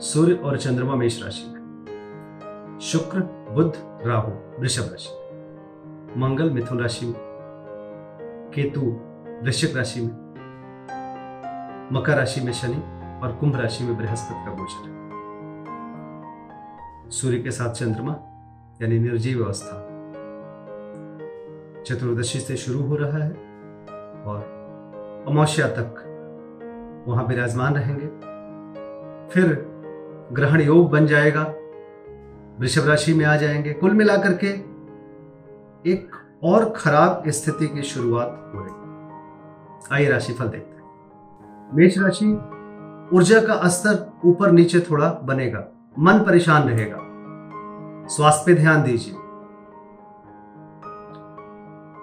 सूर्य और चंद्रमा मेष राशि में। शुक्र, बुध, राहु, वृषभ राशि में। मंगल, मिथुन राशि में। केतु, वृश्चिक राशि में। मकर राशि में शनि और कुंभ राशि में बृहस्पति का गोचर है। सूर्य के साथ चंद्रमा, यानी निर्जीव अवस्था। चतुर्दशी से शुरू हो रहा है और अमावस्या तक वहाँ विराजमान रहेंगे। फिर ग्रहण योग बन जाएगा। वृषभ राशि में आ जाएँगे। कुल मिलाकर के एक और खराब स्थिति की शुरुआत हो रही आइए राशिफल देखते हैं। मेष राशि, ऊर्जा का स्तर ऊपर नीचे थोड़ा बनेगा। मन परेशान रहेगा। स्वास्थ्य पे ध्यान दीजिए।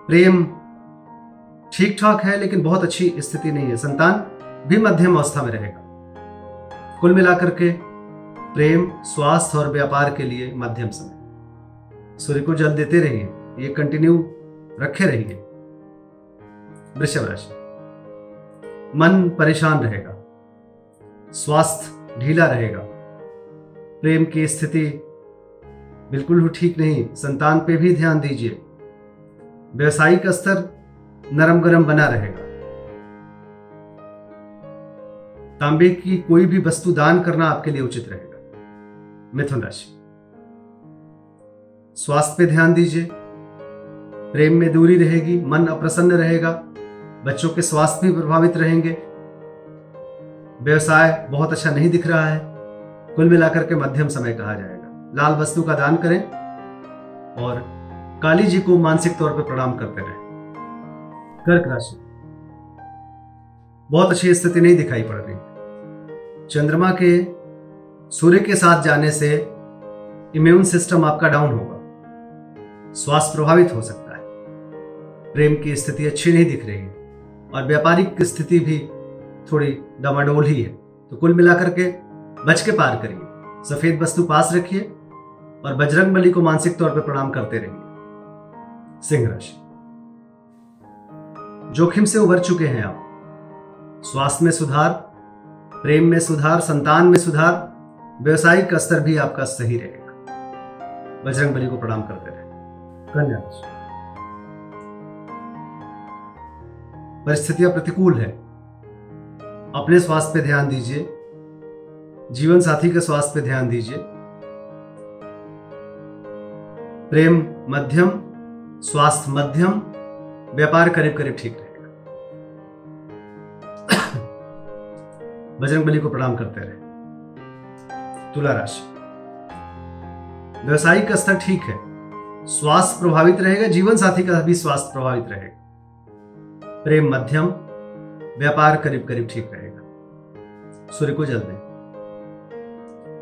प्रेम ठीक ठाक है, लेकिन बहुत अच्छी स्थिति नहीं है। संतान भी मध्यम अवस्था में रहेगा। कुल मिलाकर के प्रेम, स्वास्थ्य और व्यापार के लिए मध्यम समय। सूर्य को जल देते रहिए, ये कंटिन्यू रखे रहिए। वृषभ राशि। मन परेशान रहेगा। स्वास्थ्य ढीला रहेगा। प्रेम की स्थिति बिल्कुल भी ठीक नहीं, संतान पे भी ध्यान दीजिए। व्यवसायिक स्तर नरम गरम बना रहेगा। तांबे की कोई भी वस्तु दान करना आपके लिए उचित रहेगा। मिथुन राशि। स्वास्थ्य पे ध्यान दीजिए। प्रेम में दूरी रहेगी, मन अप्रसन्न रहेगा, बच्चों के स्वास्थ्य भी प्रभावित रहेंगे। व्यवसाय बहुत अच्छा नहीं दिख रहा है। कुल मिलाकर के मध्यम समय कहा जाएगा। लाल वस्तु का दान करें और काली जी को मानसिक तौर पर प्रणाम करते रहें। कर्क राशि। बहुत अच्छी स्थिति नहीं दिखाई पड़ रही। चंद्रमा के सूर्य के साथ जाने से इम्यून सिस्टम आपका डाउन होगा। स्वास्थ्य प्रभावित हो सकता है। प्रेम की स्थिति अच्छी नहीं दिख रही और व्यापारिक स्थिति भी थोड़ी डमाडोल ही है। तो कुल मिलाकर के बच के पार करिए। सफ़ेद वस्तु पास रखिए और बजरंग बली को मानसिक तौर पर प्रणाम करते रहिए। सिंह राशि। जोखिम से उबर चुके हैं आप। स्वास्थ्य में सुधार, प्रेम में सुधार, संतान में सुधार व्यवसायिक स्तर भी आपका सही रहेगा। बजरंग बली को प्रणाम करते रहे। कन्या परिस्थितियाँ प्रतिकूल है। अपने स्वास्थ्य पे ध्यान दीजिए। जीवन साथी के स्वास्थ्य पे ध्यान दीजिए। प्रेम मध्यम, स्वास्थ्य मध्यम, व्यापार करीब करीब ठीक रहेगा। बजरंग बली को प्रणाम करते रहे। तुला राशि। व्यवसायिक स्तर ठीक है। स्वास्थ्य प्रभावित रहेगा जीवन साथी का भी स्वास्थ्य प्रभावित रहेगा। प्रेम मध्यम, व्यापार करीब करीब ठीक रहेगा। सूर्य को जल दें।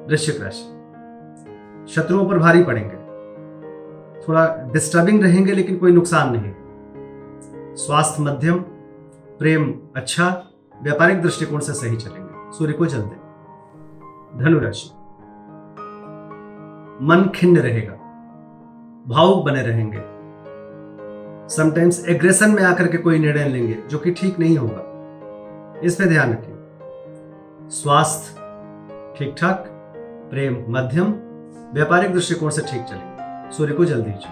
वृश्चिक राशि। शत्रुओं पर भारी पड़ेंगे। थोड़ा डिस्टर्बिंग रहेंगे, लेकिन कोई नुकसान नहीं। स्वास्थ्य मध्यम, प्रेम अच्छा व्यापारिक दृष्टिकोण से सही चलेंगे। सूर्य को जल दें। धनु राशि। मन खिन्न रहेगा, भावुक बने रहेंगे। समटाइम्स एग्रेशन में आकर के कोई निर्णय लेंगे जो कि ठीक नहीं होगा। इस पे ध्यान रखिए। स्वास्थ्य ठीक ठाक प्रेम, मध्यम, व्यापारिक दृष्टिकोण से ठीक चले सूर्य को जल दीजिए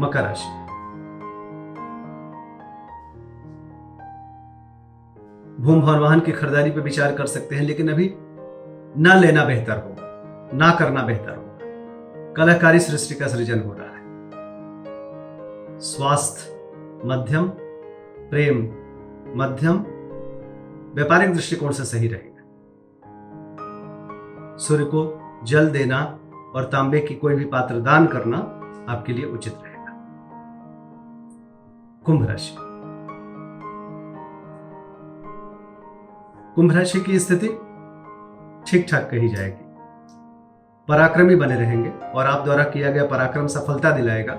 मकर राशि। भूम भवन वाहन की खरीदारी पर विचार कर सकते हैं, लेकिन अभी न लेना बेहतर होगा। ना करना बेहतर होगा। कलाकारी सृष्टि का सृजन हो रहा है। स्वास्थ्य, मध्यम, प्रेम, मध्यम, व्यापारिक दृष्टिकोण से सही रहेगा। सूर्य को जल देना और तांबे की कोई भी पात्र दान करना आपके लिए उचित रहेगा। कुंभ राशि। कुंभ राशि की स्थिति ठीक ठाक कही जाएगी। पराक्रमी बने रहेंगे और आप द्वारा किया गया पराक्रम सफलता दिलाएगा।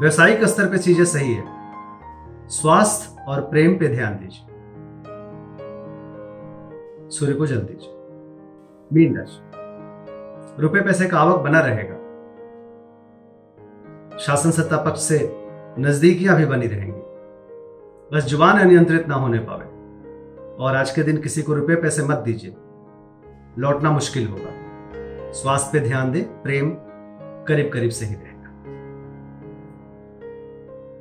व्यवसायिक स्तर पर चीज़ें सही है। स्वास्थ्य और प्रेम पे ध्यान दीजिए। सूर्य को जल दीजिए। मीन राशि। रुपए पैसे का आवक बना रहेगा। शासन सत्ता पक्ष से नजदीकियाँ भी बनी रहेंगी। बस ज़ुबान अनियंत्रित ना होने पावे। और आज के दिन किसी को रुपए पैसे मत दीजिए। लौटना मुश्किल होगा। स्वास्थ्य पे ध्यान दे, प्रेम करीब करीब से ही रहेगा।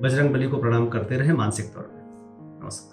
बजरंग बली को प्रणाम करते रहे मानसिक तौर पर नमस्कार।